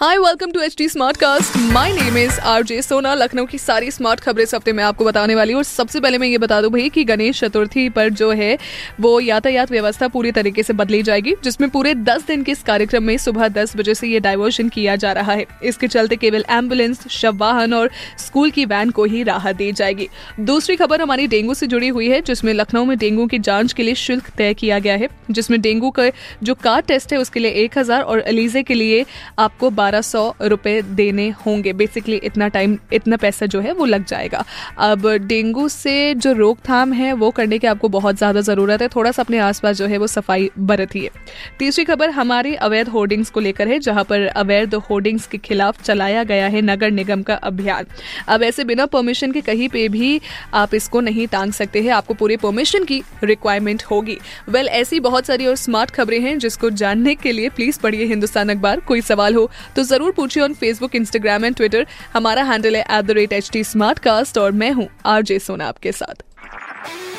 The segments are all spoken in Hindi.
hi welcome to H D smart cast my name is R J Sona Lucknow की सारी स्मार्ट खबरें इस हफ़्ते मैं आपको बताने वाली हूँ। और सबसे पहले मैं ये बता दूँ भाई कि गणेश चतुर्थी पर जो है, वो यातायात व्यवस्था पूरी तरीके से बदली जाएगी, जिसमें पूरे 10 दिन के इस कार्यक्रम में सुबह 10 बजे से ये डाइवर्शन किया जा रहा है। इसके चलते केवल एंबुलेंस शव वाहन और स्कूल की वैन को ही राहत दी जाएगी। दूसरी खबर हमारी डेंगू से जुड़ी हुई है, जिसमें लखनऊ में डेंगू की जाँच के लिए शुल्क तय किया गया है, जिसमें डेंगू का जो कार टेस्ट है, उसके लिए एक हज़ार और अलीजे के लिए आपको बारह सौ रुपए देने होंगे। बेसिकली इतना टाइम इतना पैसा जो है, वो लग जाएगा। अब डेंगू से जो रोकथाम है, वो करने की आपको बहुत ज़्यादा ज़रूरत है। थोड़ा सा अपने आसपास जो है, वो सफ़ाई बरतिए तीसरी खबर, हमारी अवैध होर्डिंग्स को लेकर है, जहाँ पर अवैध होर्डिंग्स के खिलाफ चलाया गया है नगर निगम का अभियान। अब ऐसे बिना परमिशन के कहीं पे भी आप इसको नहीं टांग सकते हैं। आपको पूरे परमिशन की रिक्वायरमेंट होगी। वेल ऐसी बहुत सारी और स्मार्ट खबरें हैं, जिसको जानने के लिए प्लीज़ पढ़िए हिंदुस्तान अखबार। कोई सवाल हो तो ज़रूर पूछिए on Facebook Instagram and Twitter हमारा हैंडल है at the rate H T smart cast और मैं हूँ आरजे सोना आपके साथ।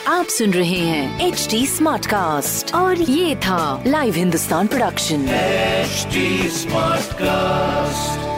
आप सुन रहे हैं एच डी स्मार्ट कास्ट और ये था live Hindustan production smart Smartcast.